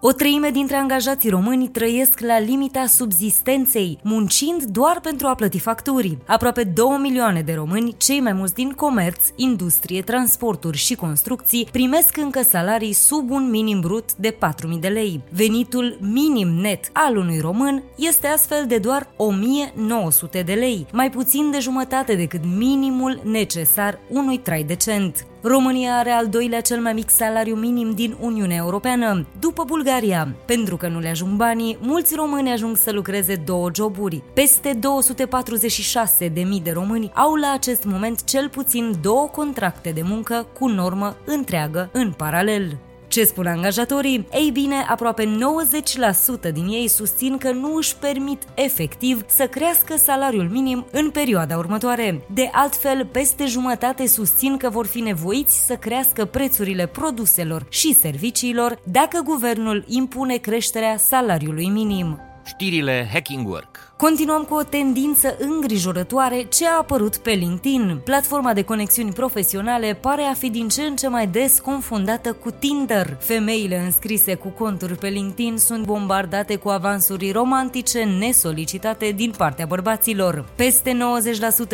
o treime dintre angajații români trăiesc la limita subzistenței, muncind doar pentru a plăti facturi. Aproape 2 milioane de români, cei mai mulți din comerț, industrie, transporturi și construcții, primesc încă salarii sub un minim brut de 4.000 de lei. Venitul minim net al unui român este astfel de doar 1.900 de lei, mai puțin de jumătate decât minimul necesar unui trai decent. România are al doilea cel mai mic salariu minim din Uniunea Europeană, după Bulgaria. Pentru că nu le ajung banii, mulți români ajung să lucreze două joburi. Peste 246.000 de români au la acest moment cel puțin două contracte de muncă cu normă întreagă în paralel. Ce spun angajatorii? Ei bine, aproape 90% din ei susțin că nu își permit efectiv să crească salariul minim în perioada următoare. De altfel, peste jumătate susțin că vor fi nevoiți să crească prețurile produselor și serviciilor dacă guvernul impune creșterea salariului minim. Știrile Hacking Work Continuăm cu o tendință îngrijorătoare ce a apărut pe LinkedIn. Platforma de conexiuni profesionale pare a fi din ce în ce mai des confundată cu Tinder. Femeile înscrise cu conturi pe LinkedIn sunt bombardate cu avansuri romantice nesolicitate din partea bărbaților. Peste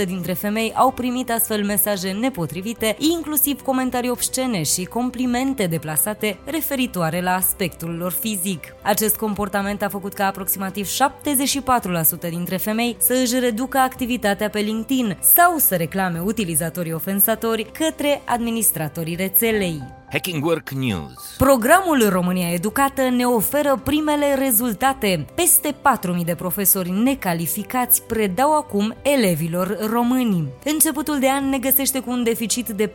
90% dintre femei au primit astfel mesaje nepotrivite, inclusiv comentarii obscene și complimente deplasate referitoare la aspectul lor fizic. Acest comportament a făcut ca aproximativ 74% dintre femei să își reducă activitatea pe LinkedIn sau să reclame utilizatorii ofensatori către administratorii rețelei. Hacking Work News. Programul România Educată ne oferă primele rezultate. Peste 4.000 de profesori necalificați predau acum elevilor români. Începutul de an ne găsește cu un deficit de 4.000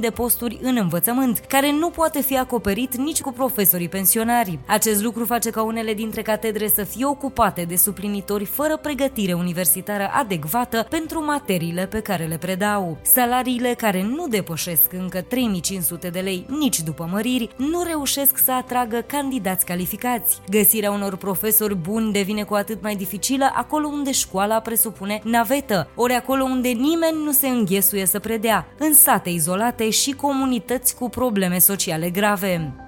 de posturi în învățământ, care nu poate fi acoperit nici cu profesorii pensionari. Acest lucru face ca unele dintre catedre să fie ocupate de suplinitori fără pregătire universitară adecvată pentru materiile pe care le predau. Salariile care nu depășesc încă 3500 de lei nici după măriri, nu reușesc să atragă candidați calificați. Găsirea unor profesori buni devine cu atât mai dificilă acolo unde școala presupune navetă, ori acolo unde nimeni nu se înghesuie să predea, în sate izolate și comunități cu probleme sociale grave.